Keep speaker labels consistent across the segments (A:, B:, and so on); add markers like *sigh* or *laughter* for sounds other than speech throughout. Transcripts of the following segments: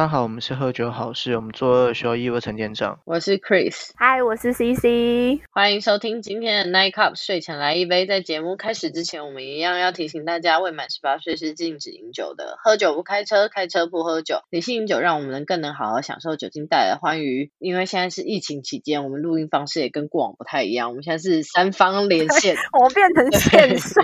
A: 家好，我们是喝酒好事，我们做二休一，我陈店长。
B: 我是 Chris，
C: 嗨，我是 CC。
B: 欢迎收听今天的 Night Cup 睡前来一杯。在节目开始之前，我们一样要提醒大家，未满十八岁是禁止饮酒的。喝酒不开车，开车不喝酒。理性饮酒，让我们能更能好好享受酒精带来的欢愉。因为现在是疫情期间，我们录音方式也跟过往不太一样，我们现在是三方连线，*laughs*
C: 我们变成线上。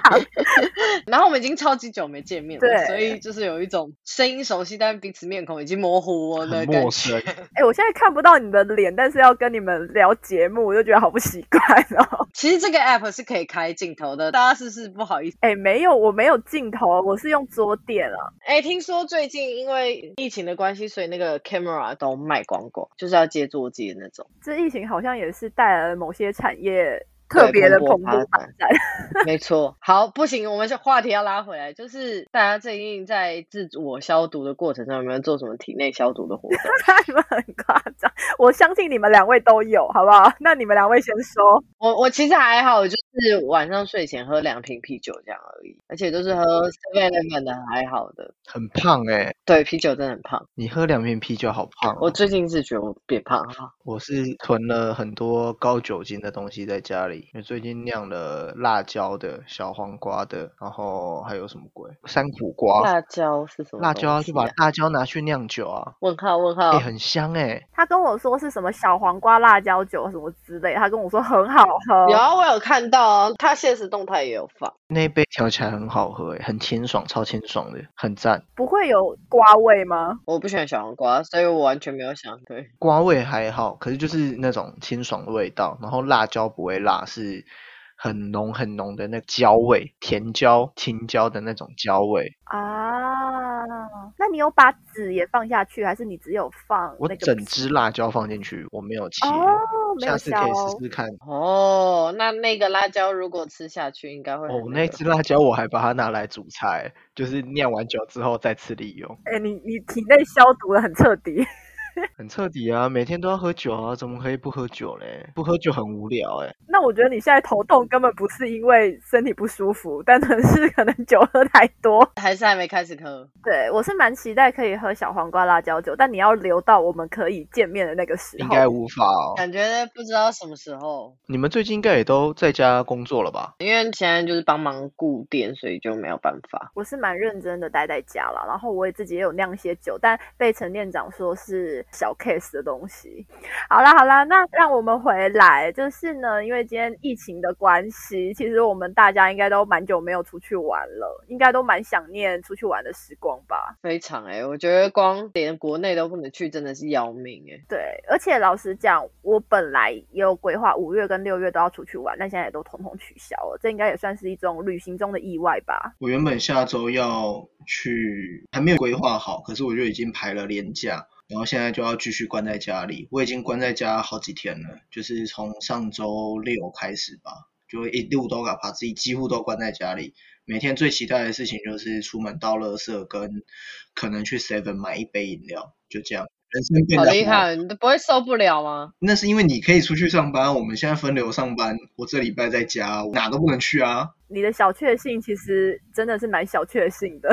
C: *laughs*
B: 然后我们已经超级久没见面了，
C: 对
B: 所以就是有一种声音熟悉，但是彼此面孔已经模糊的
A: 很
B: 感觉。*laughs*
C: 哎、我现在看不到你的脸，但是要跟你们聊节目，我就觉得好不习惯哦。*laughs*
B: 其实这个 app 是可以开镜头的，大家是不是不好意思？
C: 哎、没有，我没有镜头，我是用桌垫啊。
B: 哎，听说最近因为疫情的关系，所以那个 camera 都卖光光，就是要接座机的那种。
C: 这疫情好像也是带来了某些产业特别的蓬
B: 蓬勃
C: 勃发
B: 发
C: 展。*laughs*
B: 没错，好，不行，我们这话题要拉回来，就是大家最近在自我消毒的过程中，有没有做什么体内消毒的活动？*laughs*
C: 你们很夸张，我相信你们两位都有，好不好？*laughs* 那你们两位先说。
B: 我我其实还好，就是晚上睡前喝两瓶啤酒这样而已，而且都是喝 Seven Eleven 的，还好的。
A: 很胖哎、
B: 对，啤酒真的很胖，
A: 你喝两瓶啤酒好胖、哦。
B: 我最近是觉得我变胖了。
A: 我是囤了很多高酒精的东西在家里，因为最近酿了辣椒的、小黄瓜的，然后还有什么鬼山苦瓜。
B: 辣椒是什么、
A: 辣椒啊就把辣椒拿去酿酒啊，
B: 问号问号
A: 哎、，很香哎、
C: 他跟我说是什么小黄瓜辣椒酒什么之类，他跟我说很好喝。
B: 有啊，我有看到啊，他现实动态也有放。
A: 那一杯调起来很好喝哎、很清爽，超清爽的，很赞。
C: 不会有瓜味吗？
B: 我不喜欢小黄瓜，所以我完全没有想对。
A: 瓜味还好，可是就是那种清爽的味道，然后辣椒不会辣，是很浓很浓的那个椒味，甜椒、青椒的那种椒味。
C: 啊，那你有把籽也放下去，还是你只有放
A: 我
C: 那个
A: 整只辣椒放进去，我没有切，
C: 哦，
A: 下次可以试试看。
B: 哦，那那个辣椒如果吃下去，应该会
A: 哦，
B: 那个
A: 那只辣椒我还把它拿来煮菜，就是酿完酒之后再吃利用，
C: 哎、你你体内消毒的很彻底。*laughs*
A: 很彻底啊！每天都要喝酒啊，怎么可以不喝酒嘞？不喝酒很无聊哎、
C: 那我觉得你现在头痛根本不是因为身体不舒服，单纯是可能酒喝太多。
B: 还是还没开始喝。
C: 对我是蛮期待可以喝小黄瓜辣椒酒，但你要留到我们可以见面的那个时候。
A: 应该无法哦。
B: 感觉不知道什么时候，
A: 你们最近应该也都在家工作了吧？
B: 因为现在就是帮忙顾店，所以就没有办法。
C: 我是蛮认真的待在家了，然后我也自己也有酿一些酒，但被陈店长说是小 case 的东西。好啦好啦，那让我们回来，就是呢，因为今天疫情的关系，其实我们大家应该都蛮久没有出去玩了，应该都蛮想念出去玩的时光吧。
B: 非常哎、我觉得光连国内都不能去，真的是要命哎、
C: 对，而且老实讲，我本来也有规划五月跟六月都要出去玩，但现在也都统统取消了，这应该也算是一种旅行中的意外吧。
A: 我原本下周要去，还没有规划好，可是我就已经排了年假，然后现在就要继续关在家里。我已经关在家好几天了，就是从上周六开始吧，就一路都把自己几乎都关在家里。每天最期待的事情就是出门倒垃圾，跟可能去 Seven 买一杯饮料，就这样。人生变
B: 好
A: 得
B: 厉害，你都不会受不了吗？
A: 那是因为你可以出去上班，我们现在分流上班，我这礼拜在家，我哪都不能去啊。
C: 你的小确幸其实真的是蛮小确幸的。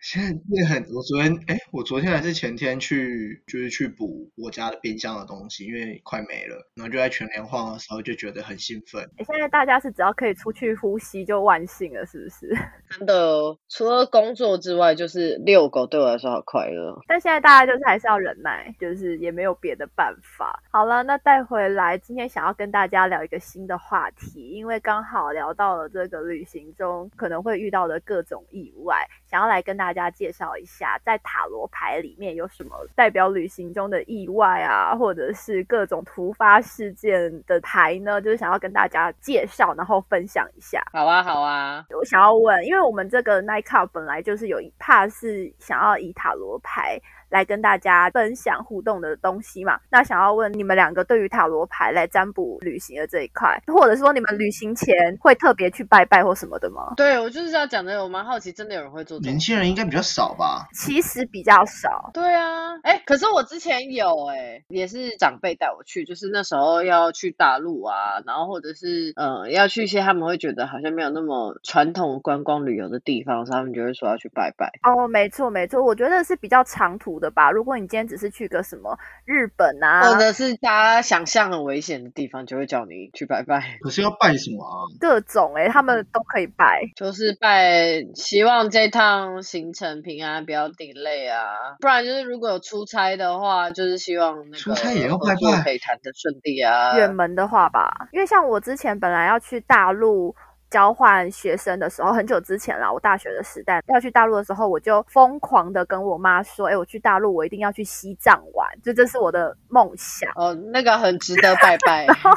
A: 现在变很，我昨天哎，我昨天还是前天去，就是去补我家的冰箱的东西，因为快没了，然后就在全联晃的时候就觉得很兴奋。
C: 诶现在大家是只要可以出去呼吸就万幸了，是不是？*laughs*
B: 真的，除了工作之外，就是遛狗对我来说好快乐。
C: 但现在大家就是还是要忍耐，就是也没有别的办法。好了，那带回来，今天想要跟大家聊一个新的话题，因为刚好聊到了这个旅行中可能会遇到的各种意外，想要来跟大家介绍一下，在塔罗牌里面有什么代表旅行中的意外啊，或者是各种突发事件的牌呢？就是想要跟大家介绍，然后分享一下。
B: 好啊，好啊，
C: 我想要问，因为我们这个 Night Cup 本来就是有一 part 是想要以塔罗牌来跟大家分享互动的东西嘛。那想要问你们两个对于塔罗牌来占卜旅行的这一块，或者说你们旅行前会特别去拜拜或什么的吗？
B: 对我就是要讲的，我蛮好奇，真的有人会做这种
A: 年轻人应该比较少吧？
C: 其实比较少。
B: 对啊，哎，可是我之前有哎，也是长辈带我去，就是那时候要去大陆啊，然后或者是嗯要去一些他们会觉得好像没有那么传统观光旅游的地方，所以他们就会说要去拜拜。
C: 哦，没错没错，我觉得是比较长途的吧。如果你今天只是去个什么日本啊，
B: 或者是大家想象很危险的地方，就会叫你去拜拜。
A: 可是要拜什么啊？
C: 各种哎，他们都可以拜，
B: 就是拜希望这趟行程平安，不要 delay 啊。不然就是如果有出差的话，就是希望那个
A: 出差也要拜拜，
B: 可以谈的顺利啊。
C: 远门的话吧，因为像我之前本来要去大陆。交换学生的时候，很久之前啦，我大学的时代要去大陆的时候，我就疯狂的跟我妈说：“哎，我去大陆，我一定要去西藏玩，就这是我的梦想。*laughs* ”
B: 哦，那个很值得拜拜。
C: 然后，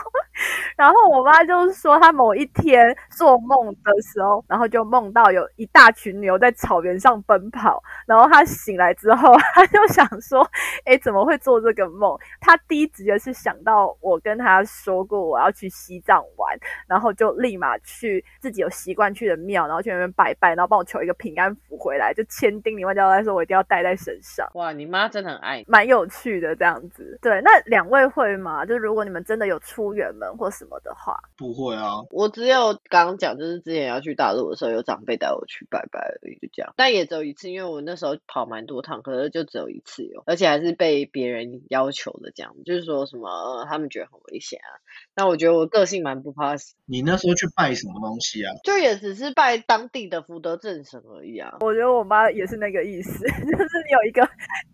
C: 然后我妈就是说，她某一天做梦的时候，然后就梦到有一大群牛在草原上奔跑，然后她醒来之后，她就想说：“哎，怎么会做这个梦？”她第一直觉是想到我跟她说过我要去西藏玩，然后就立马去。自己有习惯去的庙，然后去那边拜拜，然后帮我求一个平安符回来，就千叮咛万交代说，我一定要带在身上。
B: 哇，你妈真的很爱，
C: 蛮有趣的这样子。对，那两位会吗？就如果你们真的有出远门或什么的话，
A: 不会啊。
B: 我只有刚刚讲，就是之前要去大陆的时候，有长辈带我去拜拜而已，就这样。但也只有一次，因为我那时候跑蛮多趟，可是就只有一次有，而且还是被别人要求的这样，就是说什么他们觉得很危险啊。那我觉得我个性蛮不怕死。
A: 你那时候去拜什么东西啊？
B: 就也只是拜当地的福德正神而已啊。
C: 我觉得我妈也是那个意思，*laughs* 就是你有一个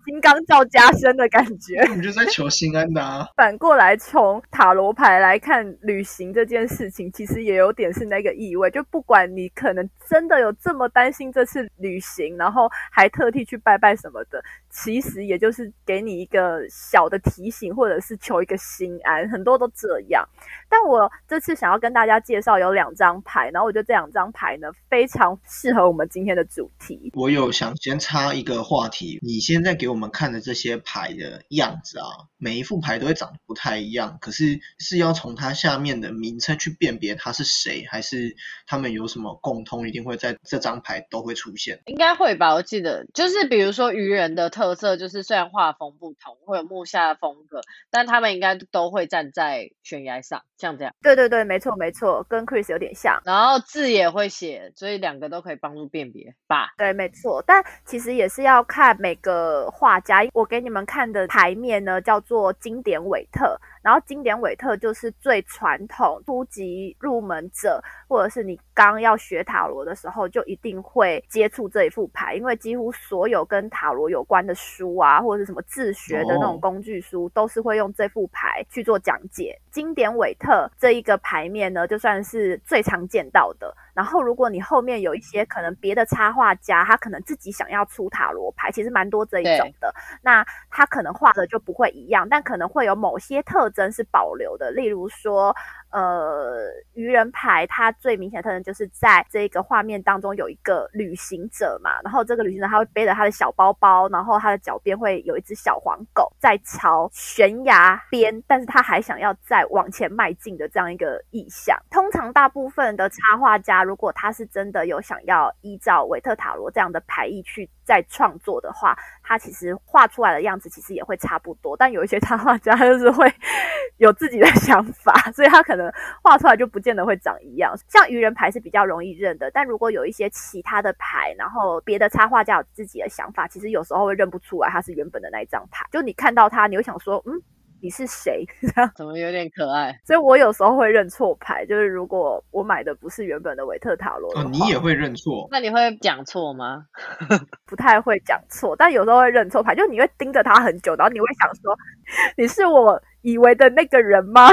C: 金刚罩加身的感觉。
A: 你就在求心安的啊。*laughs*
C: 反过来从塔罗牌来看旅行这件事情，其实也有点是那个意味。就不管你可能真的有这么担心这次旅行，然后还特地去拜拜什么的，其实也就是给你一个小的提醒，或者是求一个心安。很多都这样。但我这次想要跟大家介绍有两张牌，然后我觉得这两张牌呢非常适合我们今天的主题。
A: 我有想先插一个话题，你现在给我们看的这些牌的样子啊，每一副牌都会长得不太一样，可是是要从它下面的名称去辨别它是谁，还是他们有什么共通，一定会在这张牌都会出现？
B: 应该会吧，我记得就是比如说愚人的特色，就是虽然画风不同，会有木下的风格，但他们应该都会站在悬崖上，像这样。
C: 对对对，没错没错，跟 Chris 有点像。
B: 然后字也会写，所以两个都可以帮助辨别吧。
C: 对，没错。但其实也是要看每个画家。我给你们看的牌面呢，叫做经典韦特。然后经典韦特就是最传统、初级入门者，或者是你刚要学塔罗的时候，就一定会接触这一副牌，因为几乎所有跟塔罗有关的书啊，或者是什么自学的那种工具书，都是会用这副牌去做讲解。经典韦特这一个牌面呢，就算是最常见到的。然后，如果你后面有一些可能别的插画家，他可能自己想要出塔罗牌，其实蛮多这一种的。那他可能画的就不会一样，但可能会有某些特征是保留的。例如说，呃，愚人牌它最明显的特征就是在这个画面当中有一个旅行者嘛，然后这个旅行者他会背着他的小包包，然后他的脚边会有一只小黄狗在朝悬崖边，但是他还想要再往前迈进的这样一个意象。通常大部分的插画家。如果他是真的有想要依照维特塔罗这样的牌意去再创作的话，他其实画出来的样子其实也会差不多。但有一些插画家他就是会 *laughs* 有自己的想法，所以他可能画出来就不见得会长一样。像愚人牌是比较容易认的，但如果有一些其他的牌，然后别的插画家有自己的想法，其实有时候会认不出来它是原本的那一张牌。就你看到它，你会想说，嗯。你是谁？*laughs*
B: 怎么有点可爱？
C: 所以我有时候会认错牌，就是如果我买的不是原本的维特塔罗，
A: 哦，你也会认错？
B: 那你会讲错吗？*laughs*
C: 不太会讲错，但有时候会认错牌，就你会盯着他很久，然后你会想说，*laughs* 你是我以为的那个人吗？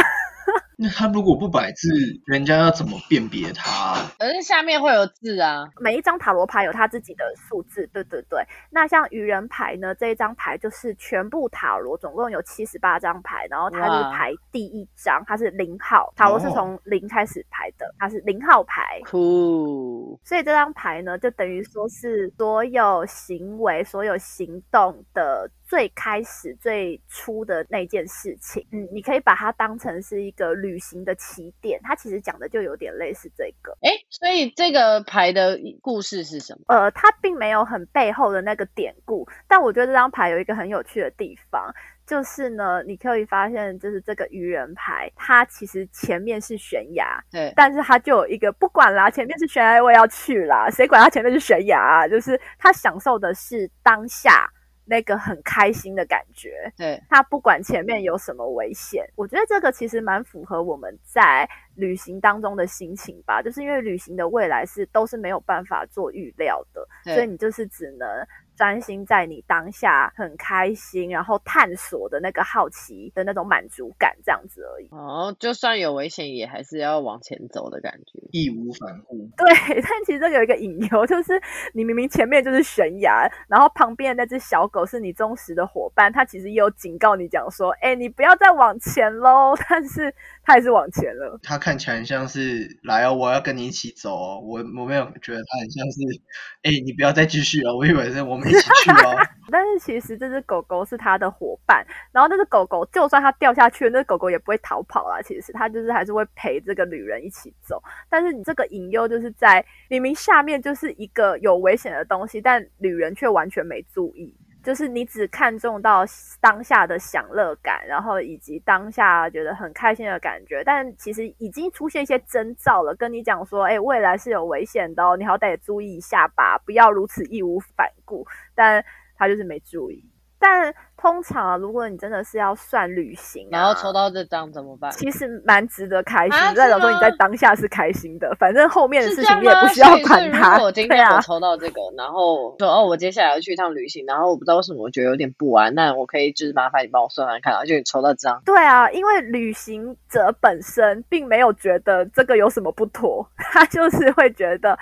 A: 那他如果不摆字，人家要怎么辨别他？
B: 可是下面会有字啊，
C: 每一张塔罗牌有他自己的数字。对对对，那像愚人牌呢？这一张牌就是全部塔罗，总共有七十八张牌，然后它是排第一张，它是零号。塔罗是从零开始排的，它是零号牌。
B: 酷。
C: 所以这张牌呢，就等于说是所有行为、所有行动的。最开始最初的那件事情。嗯，你可以把它当成是一个旅行的起点。它其实讲的就有点类似这个。
B: 哎，所以这个牌的故事是什么？
C: 呃，它并没有很背后的那个典故，但我觉得这张牌有一个很有趣的地方。就是呢，你可以发现，就是这个愚人牌，它其实前面是悬崖，
B: 对，
C: 但是它就有一个不管啦，前面是悬崖，我也要去啦，谁管它前面是悬崖啊？就是他享受的是当下那个很开心的感觉，
B: 对，
C: 他不管前面有什么危险，我觉得这个其实蛮符合我们在旅行当中的心情吧，就是因为旅行的未来是都是没有办法做预料的，所以你就是只能。专心在你当下很开心，然后探索的那个好奇的那种满足感，这样子而已。
B: 哦，就算有危险，也还是要往前走的感觉，
A: 义无反顾。
C: 对，*laughs* 但其实这有一个隐忧，就是你明明前面就是悬崖，然后旁边的那只小狗是你忠实的伙伴，它其实也有警告你讲说，哎，你不要再往前喽。但是它还是往前了。
A: 他看起来很像是来哦，我要跟你一起走哦。我我没有觉得他很像是，*laughs* 哎，你不要再继续了。我以为是我们。一起去哦。*laughs*
C: 但是其实这只狗狗是他的伙伴，然后那只狗狗就算它掉下去，那只狗狗也不会逃跑啦。其实它就是还是会陪这个旅人一起走。但是你这个隐忧就是在明明下面就是一个有危险的东西，但旅人却完全没注意。就是你只看重到当下的享乐感，然后以及当下觉得很开心的感觉，但其实已经出现一些征兆了，跟你讲说，哎，未来是有危险的哦，你好歹也注意一下吧，不要如此义无反顾。但他就是没注意，但。通常，啊如果你真的是要算旅行，
B: 然后抽到这张怎么办？
C: 其实蛮值得开心，代表说你在当下是开心的。反正后面的事情你也不需要管它。
B: 如果今天我抽到这个，然后说哦，我接下来要去一趟旅行，然后我不知道为什么我觉得有点不安，那我可以就是麻烦你帮我算算看，就你抽到这张。
C: 对啊，因为旅行者本身并没有觉得这个有什么不妥，*laughs* 他就是会觉得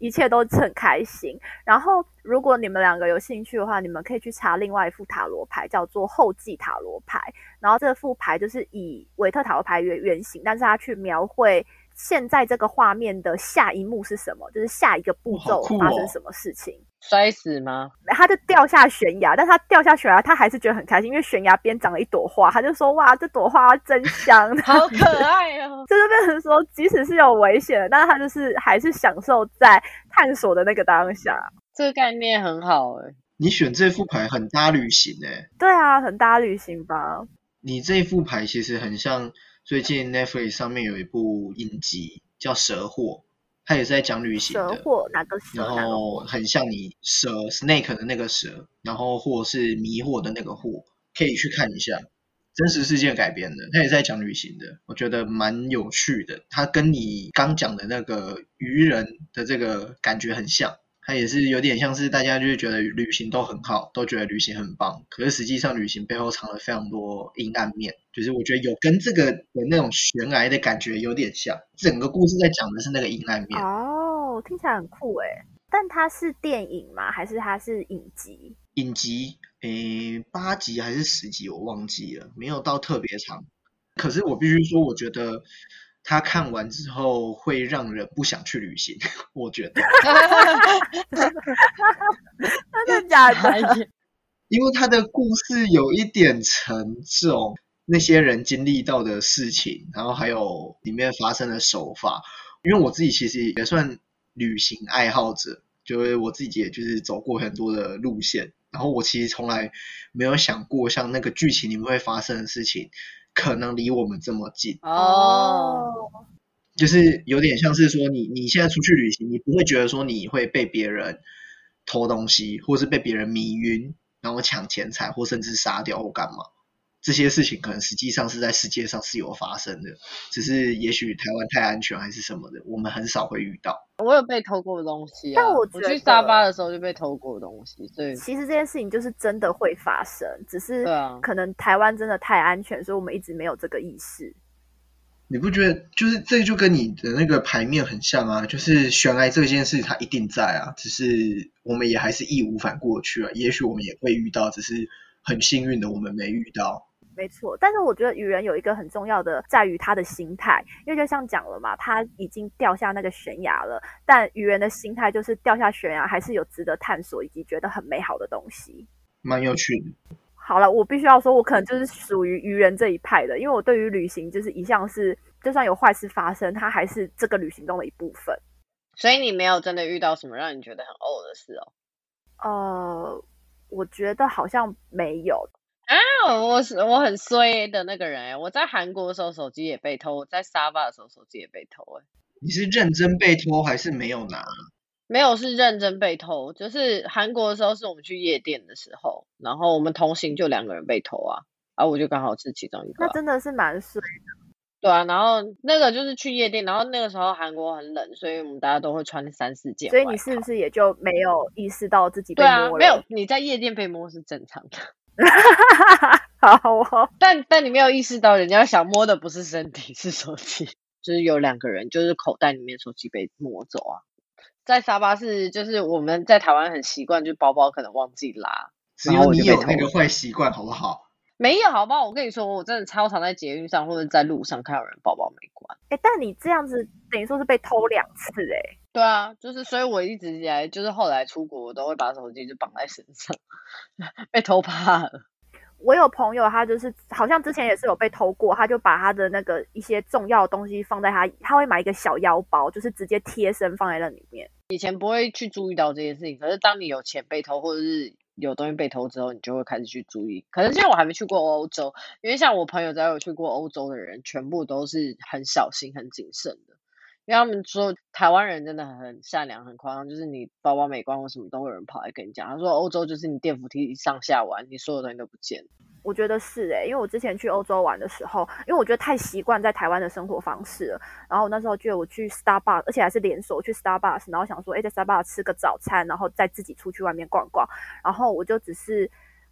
C: 一切都很开心。然后，如果你们两个有兴趣的话，你们可以去查另外一副塔罗牌。叫做后继塔罗牌，然后这副牌就是以维特塔罗牌为原型，但是它去描绘现在这个画面的下一幕是什么，就是下一个步骤发生什么事情，
B: 摔死吗？
C: 他就掉下悬崖，但他掉下悬崖，他还是觉得很开心，因为悬崖边长了一朵花，他就说哇，这朵花真香，*laughs*
B: 好可爱哦。*laughs*
C: 就是变成说，即使是有危险，但是他就是还是享受在探索的那个当下，
B: 这个概念很好哎。
A: 你选这副牌很搭旅行诶，
C: 对啊，很搭旅行吧。
A: 你这副牌其实很像最近 Netflix 上面有一部影集叫《蛇货》，它也是在讲旅行
C: 的。蛇祸哪个
A: 蛇？然后很像你蛇 Snake 的那个蛇，然后或是迷惑的那个惑，可以去看一下，真实事件改编的，它也是在讲旅行的，我觉得蛮有趣的。它跟你刚讲的那个愚人的这个感觉很像。它也是有点像是大家就是觉得旅行都很好，都觉得旅行很棒，可是实际上旅行背后藏了非常多阴暗面。就是我觉得有跟这个的那种悬崖的感觉有点像，整个故事在讲的是那个阴暗面。
C: 哦，听起来很酷诶。但它是电影吗？还是它是影集？
A: 影集，诶，八集还是十集我忘记了，没有到特别长。可是我必须说，我觉得。他看完之后会让人不想去旅行，我觉得。
C: 真的假的？*laughs*
A: 因为他的故事有一点沉重，那些人经历到的事情，然后还有里面发生的手法。因为我自己其实也算旅行爱好者，就是我自己也就是走过很多的路线，然后我其实从来没有想过像那个剧情里面会发生的事情。可能离我们这么近
B: 哦，
A: 就是有点像是说，你你现在出去旅行，你不会觉得说你会被别人偷东西，或是被别人迷晕，然后抢钱财，或甚至杀掉或干嘛？这些事情可能实际上是在世界上是有发生的，只是也许台湾太安全还是什么的，我们很少会遇到。
B: 我有被偷过东西，
C: 但我
B: 我去沙巴的时候就被偷过东西，所以
C: 其实这件事情就是真的会发生，只是可能台湾真的太安全，所以我们一直没有这个意识。
A: 你不觉得就是这就跟你的那个牌面很像啊？就是悬崖这件事它一定在啊，只是我们也还是义无反顾去啊。也许我们也会遇到，只是很幸运的我们没遇到。
C: 没错，但是我觉得愚人有一个很重要的在于他的心态，因为就像讲了嘛，他已经掉下那个悬崖了，但愚人的心态就是掉下悬崖还是有值得探索以及觉得很美好的东西，
A: 蛮有趣的。
C: 好了，我必须要说，我可能就是属于愚人这一派的，因为我对于旅行就是一向是，就算有坏事发生，它还是这个旅行中的一部分。
B: 所以你没有真的遇到什么让你觉得很呕的事哦？
C: 呃，我觉得好像没有。
B: 啊，我是我很衰的那个人哎，我在韩国的时候手机也被偷，我在沙巴的时候手机也被偷哎。
A: 你是认真被偷还是没有拿？
B: 没有，是认真被偷。就是韩国的时候是我们去夜店的时候，然后我们同行就两个人被偷啊，啊，我就刚好是其中一个。
C: 那真的是蛮衰的。
B: 对啊，然后那个就是去夜店，然后那个时候韩国很冷，所以我们大家都会穿三四件。
C: 所以你是不是也就没有意识到自己被
B: 摸了？没有，你在夜店被摸是正常的。*laughs*
C: 好哦，
B: 但但你没有意识到，人家想摸的不是身体，是手机。*laughs* 就是有两个人，就是口袋里面手机被摸走啊。在沙巴是，就是我们在台湾很习惯，就包包可能忘记拉，
A: 只有你有那个坏习惯，好不好？
B: 没有，好不好？我跟你说，我真的超常在捷运上或者在路上看到人包包没关。
C: 哎，但你这样子等于说是被偷两次哎。
B: 对啊，就是所以我一直以来就是后来出国我都会把手机就绑在身上，*laughs* 被偷怕了。
C: 我有朋友，他就是好像之前也是有被偷过，他就把他的那个一些重要的东西放在他，他会买一个小腰包，就是直接贴身放在那里面。
B: 以前不会去注意到这件事情，可是当你有钱被偷或者是。有东西被偷之后，你就会开始去注意。可能现在我还没去过欧洲，因为像我朋友只要有去过欧洲的人，全部都是很小心、很谨慎的。因为他们说台湾人真的很善良、很夸张，就是你包包没关或什么，都会有人跑来跟你讲。他说欧洲就是你电扶梯上下完，你所有东西都不见。
C: 我觉得是诶，因为我之前去欧洲玩的时候，因为我觉得太习惯在台湾的生活方式了。然后那时候就我去 Starbucks，而且还是连锁去 Starbucks，然后想说，哎，在 Starbucks 吃个早餐，然后再自己出去外面逛逛。然后我就只是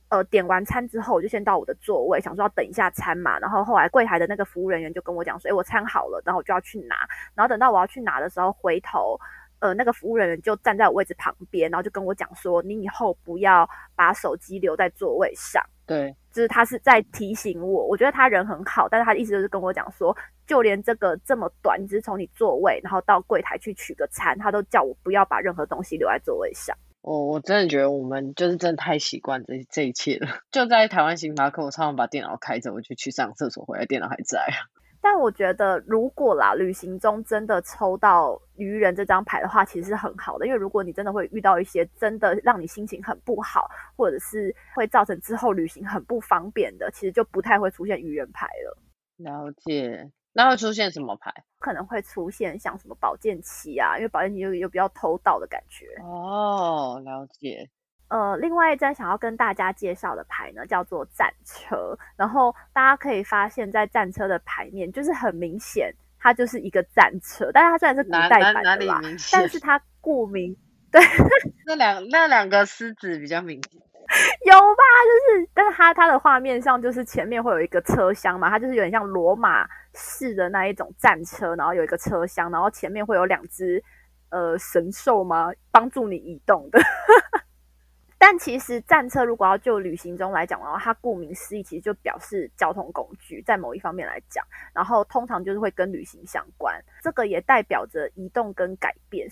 C: 呃点完餐之后，我就先到我的座位，想说要等一下餐嘛。然后后来柜台的那个服务人员就跟我讲说，哎，我餐好了，然后我就要去拿。然后等到我要去拿的时候，回头。呃，那个服务人员就站在我位置旁边，然后就跟我讲说：“你以后不要把手机留在座位上。”
B: 对，
C: 就是他是在提醒我。我觉得他人很好，但是他的意思就是跟我讲说，就连这个这么短，只是从你座位然后到柜台去取个餐，他都叫我不要把任何东西留在座位上。
B: 我我真的觉得我们就是真的太习惯这这一切了。*laughs* 就在台湾星巴克，我常常把电脑开着，我就去上厕所，回来电脑还在啊。*laughs*
C: 但我觉得，如果啦，旅行中真的抽到愚人这张牌的话，其实是很好的。因为如果你真的会遇到一些真的让你心情很不好，或者是会造成之后旅行很不方便的，其实就不太会出现愚人牌了。
B: 了解，那会出现什么牌？
C: 可能会出现像什么宝剑七啊，因为宝剑七有有比较偷盗的感觉。
B: 哦，了解。
C: 呃，另外一张想要跟大家介绍的牌呢，叫做战车。然后大家可以发现，在战车的牌面，就是很明显，它就是一个战车。但是它虽然是古代版的啦，但是它 *laughs* 顾名，对，
B: 那两那两个狮子比较明显，*laughs*
C: 有吧？就是，但是它它的画面上，就是前面会有一个车厢嘛，它就是有点像罗马式的那一种战车，然后有一个车厢，然后前面会有两只呃神兽吗，帮助你移动的。*laughs* 但其实战车如果要就旅行中来讲的话，它顾名思义，其实就表示交通工具，在某一方面来讲，然后通常就是会跟旅行相关，这个也代表着移动跟改变。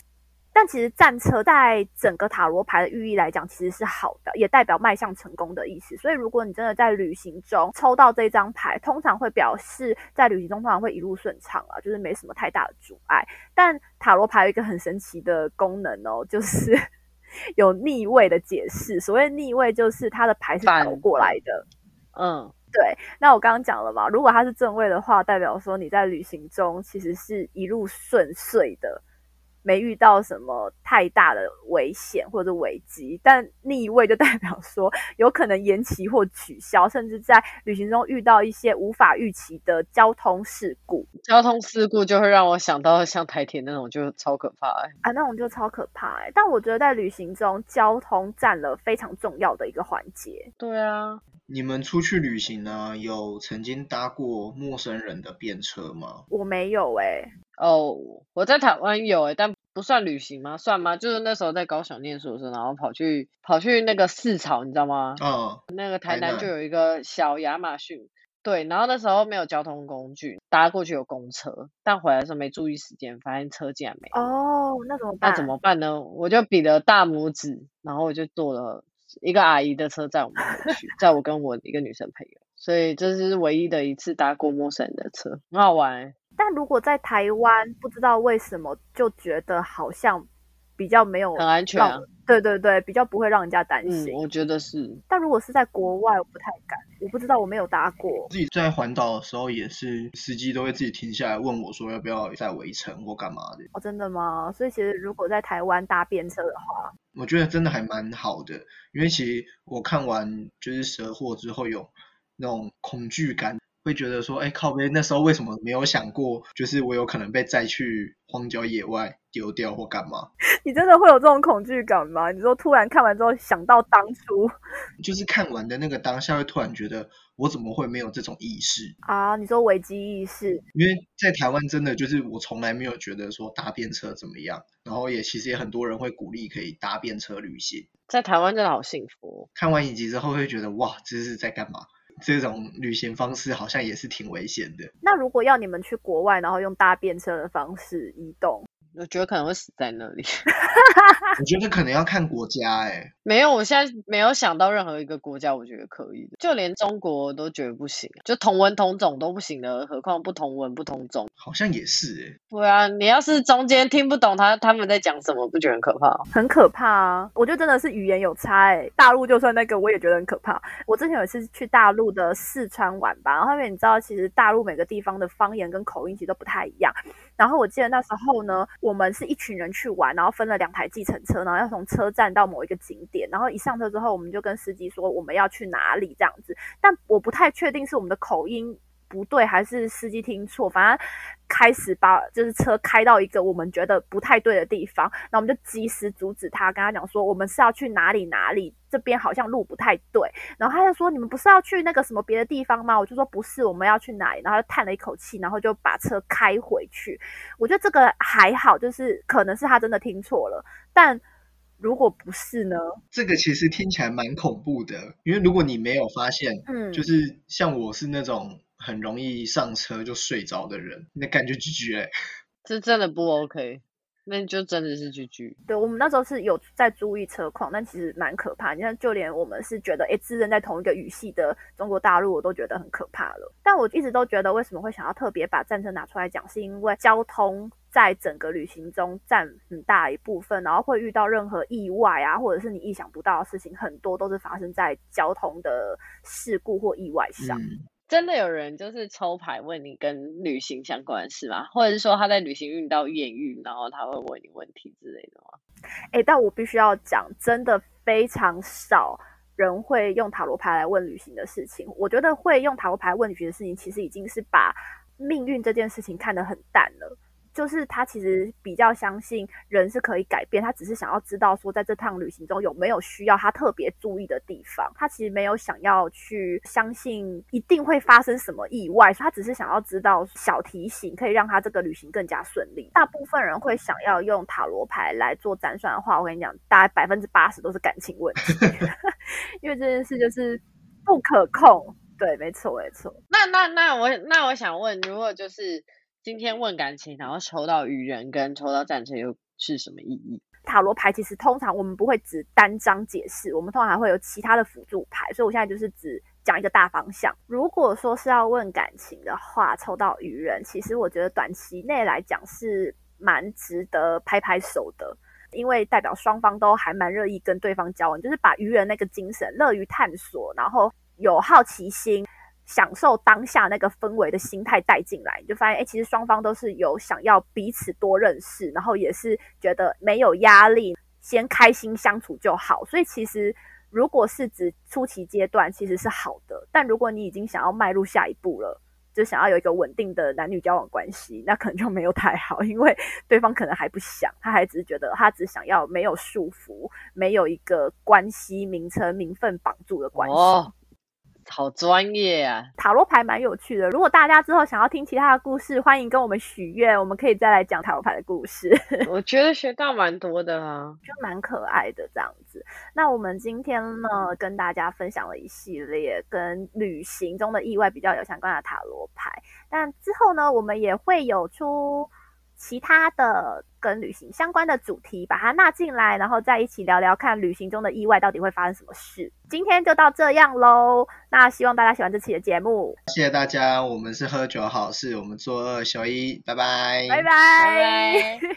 C: 但其实战车在整个塔罗牌的寓意来讲，其实是好的，也代表迈向成功的意思。所以如果你真的在旅行中抽到这张牌，通常会表示在旅行中通常会一路顺畅啊，就是没什么太大的阻碍。但塔罗牌有一个很神奇的功能哦，就是。*laughs* 有逆位的解释，所谓逆位就是它的牌是倒过来的。
B: 嗯，
C: 对。那我刚刚讲了嘛，如果它是正位的话，代表说你在旅行中其实是一路顺遂的。没遇到什么太大的危险或者危机，但逆位就代表说有可能延期或取消，甚至在旅行中遇到一些无法预期的交通事故。
B: 交通事故就会让我想到像台铁那种，就超可怕哎！
C: 啊，那种就超可怕哎！但我觉得在旅行中，交通占了非常重要的一个环节。
B: 对啊，
A: 你们出去旅行呢，有曾经搭过陌生人的便车吗？
C: 我没有哎。
B: 哦，我在台湾有诶，但不算旅行吗？算吗？就是那时候在高雄念书的时候，然后跑去跑去那个市草，你知道吗？
A: 嗯。
B: 那个台南就有一个小亚马逊，对，然后那时候没有交通工具，搭过去有公车，但回来的时候没注意时间，发现车竟然没。
C: 哦，那怎么办？
B: 那怎么办呢？我就比了大拇指，然后我就坐了一个阿姨的车载我们回去，载我跟我一个女生朋友，所以这是唯一的一次搭过陌生人的车，很好玩。
C: 但如果在台湾，不知道为什么就觉得好像比较没有
B: 很安全啊。
C: 对对对，比较不会让人家担心。
B: 我觉得是。
C: 但如果是在国外，我不太敢。我不知道，我没有搭过。
A: 自己在环岛的时候，也是司机都会自己停下来问我说要不要再围城或干嘛的。
C: 哦，真的吗？所以其实如果在台湾搭便车的话，
A: 我觉得真的还蛮好的，因为其实我看完就是蛇祸之后有那种恐惧感。会觉得说，哎，靠边！那时候为什么没有想过，就是我有可能被载去荒郊野外丢掉或干嘛？*laughs*
C: 你真的会有这种恐惧感吗？你说突然看完之后想到当初，*laughs*
A: 就是看完的那个当下，会突然觉得我怎么会没有这种意识
C: 啊？你说危机意识？
A: 因为在台湾真的就是我从来没有觉得说搭便车怎么样，然后也其实也很多人会鼓励可以搭便车旅行，
B: 在台湾真的好幸福。
A: 看完影集之后会觉得哇，这是在干嘛？这种旅行方式好像也是挺危险的。
C: 那如果要你们去国外，然后用搭便车的方式移动？
B: 我觉得可能会死在那里。*laughs*
A: 我觉得可能要看国家哎。
B: 没有，我现在没有想到任何一个国家，我觉得可以的。就连中国都觉得不行，就同文同种都不行的，何况不同文不同种？
A: 好像也是哎。
B: 对啊，你要是中间听不懂他他们在讲什么，不觉得很可怕？
C: 很可怕啊！我觉得真的是语言有差哎。大陆就算那个，我也觉得很可怕。我之前有一次去大陆的四川玩吧，然后因为你知道，其实大陆每个地方的方言跟口音其实都不太一样。然后我记得那时候呢。我们是一群人去玩，然后分了两台计程车，然后要从车站到某一个景点，然后一上车之后，我们就跟司机说我们要去哪里这样子，但我不太确定是我们的口音。不对，还是司机听错？反正开始把就是车开到一个我们觉得不太对的地方，那我们就及时阻止他，跟他讲说我们是要去哪里哪里，这边好像路不太对。然后他就说你们不是要去那个什么别的地方吗？我就说不是，我们要去哪里？然后就叹了一口气，然后就把车开回去。我觉得这个还好，就是可能是他真的听错了，但如果不是呢？
A: 这个其实听起来蛮恐怖的，因为如果你没有发现，嗯，就是像我是那种。很容易上车就睡着的人，那感觉 GG 哎，
B: 这真的不 OK，那就真的是 GG。
C: 对我们那时候是有在注意车况，但其实蛮可怕。你看，就连我们是觉得哎，自认在同一个语系的中国大陆，我都觉得很可怕了。但我一直都觉得，为什么会想要特别把战车拿出来讲，是因为交通在整个旅行中占很大一部分，然后会遇到任何意外啊，或者是你意想不到的事情，很多都是发生在交通的事故或意外上。
B: 真的有人就是抽牌问你跟旅行相关的事吗？或者是说他在旅行遇到艳遇，然后他会问你问题之类的吗？
C: 哎，但我必须要讲，真的非常少人会用塔罗牌来问旅行的事情。我觉得会用塔罗牌问旅行的事情，其实已经是把命运这件事情看得很淡了。就是他其实比较相信人是可以改变，他只是想要知道说在这趟旅行中有没有需要他特别注意的地方。他其实没有想要去相信一定会发生什么意外，他只是想要知道小提醒可以让他这个旅行更加顺利。大部分人会想要用塔罗牌来做占算的话，我跟你讲，大概百分之八十都是感情问题，*laughs* *laughs* 因为这件事就是不可控。对，没错，没错。
B: 那那那我那我想问，如果就是。今天问感情，然后抽到愚人跟抽到战车又是什么意义？
C: 塔罗牌其实通常我们不会只单张解释，我们通常还会有其他的辅助牌，所以我现在就是只讲一个大方向。如果说是要问感情的话，抽到愚人，其实我觉得短期内来讲是蛮值得拍拍手的，因为代表双方都还蛮乐意跟对方交往，就是把愚人那个精神，乐于探索，然后有好奇心。享受当下那个氛围的心态带进来，你就发现，哎，其实双方都是有想要彼此多认识，然后也是觉得没有压力，先开心相处就好。所以其实如果是指初期阶段，其实是好的。但如果你已经想要迈入下一步了，就想要有一个稳定的男女交往关系，那可能就没有太好，因为对方可能还不想，他还只是觉得他只想要没有束缚，没有一个关系名称名分绑住的关系。
B: 好专业啊！
C: 塔罗牌蛮有趣的。如果大家之后想要听其他的故事，欢迎跟我们许愿，我们可以再来讲塔罗牌的故事。*laughs*
B: 我觉得学到蛮多的啊，
C: 就蛮可爱的这样子。那我们今天呢，跟大家分享了一系列跟旅行中的意外比较有相关的塔罗牌。但之后呢，我们也会有出其他的跟旅行相关的主题，把它纳进来，然后再一起聊聊看旅行中的意外到底会发生什么事。今天就到这样喽，那希望大家喜欢这期的节目，
A: 谢谢大家，我们是喝酒好事，我们做二休一，拜拜，
C: 拜拜。
B: 拜拜。*laughs*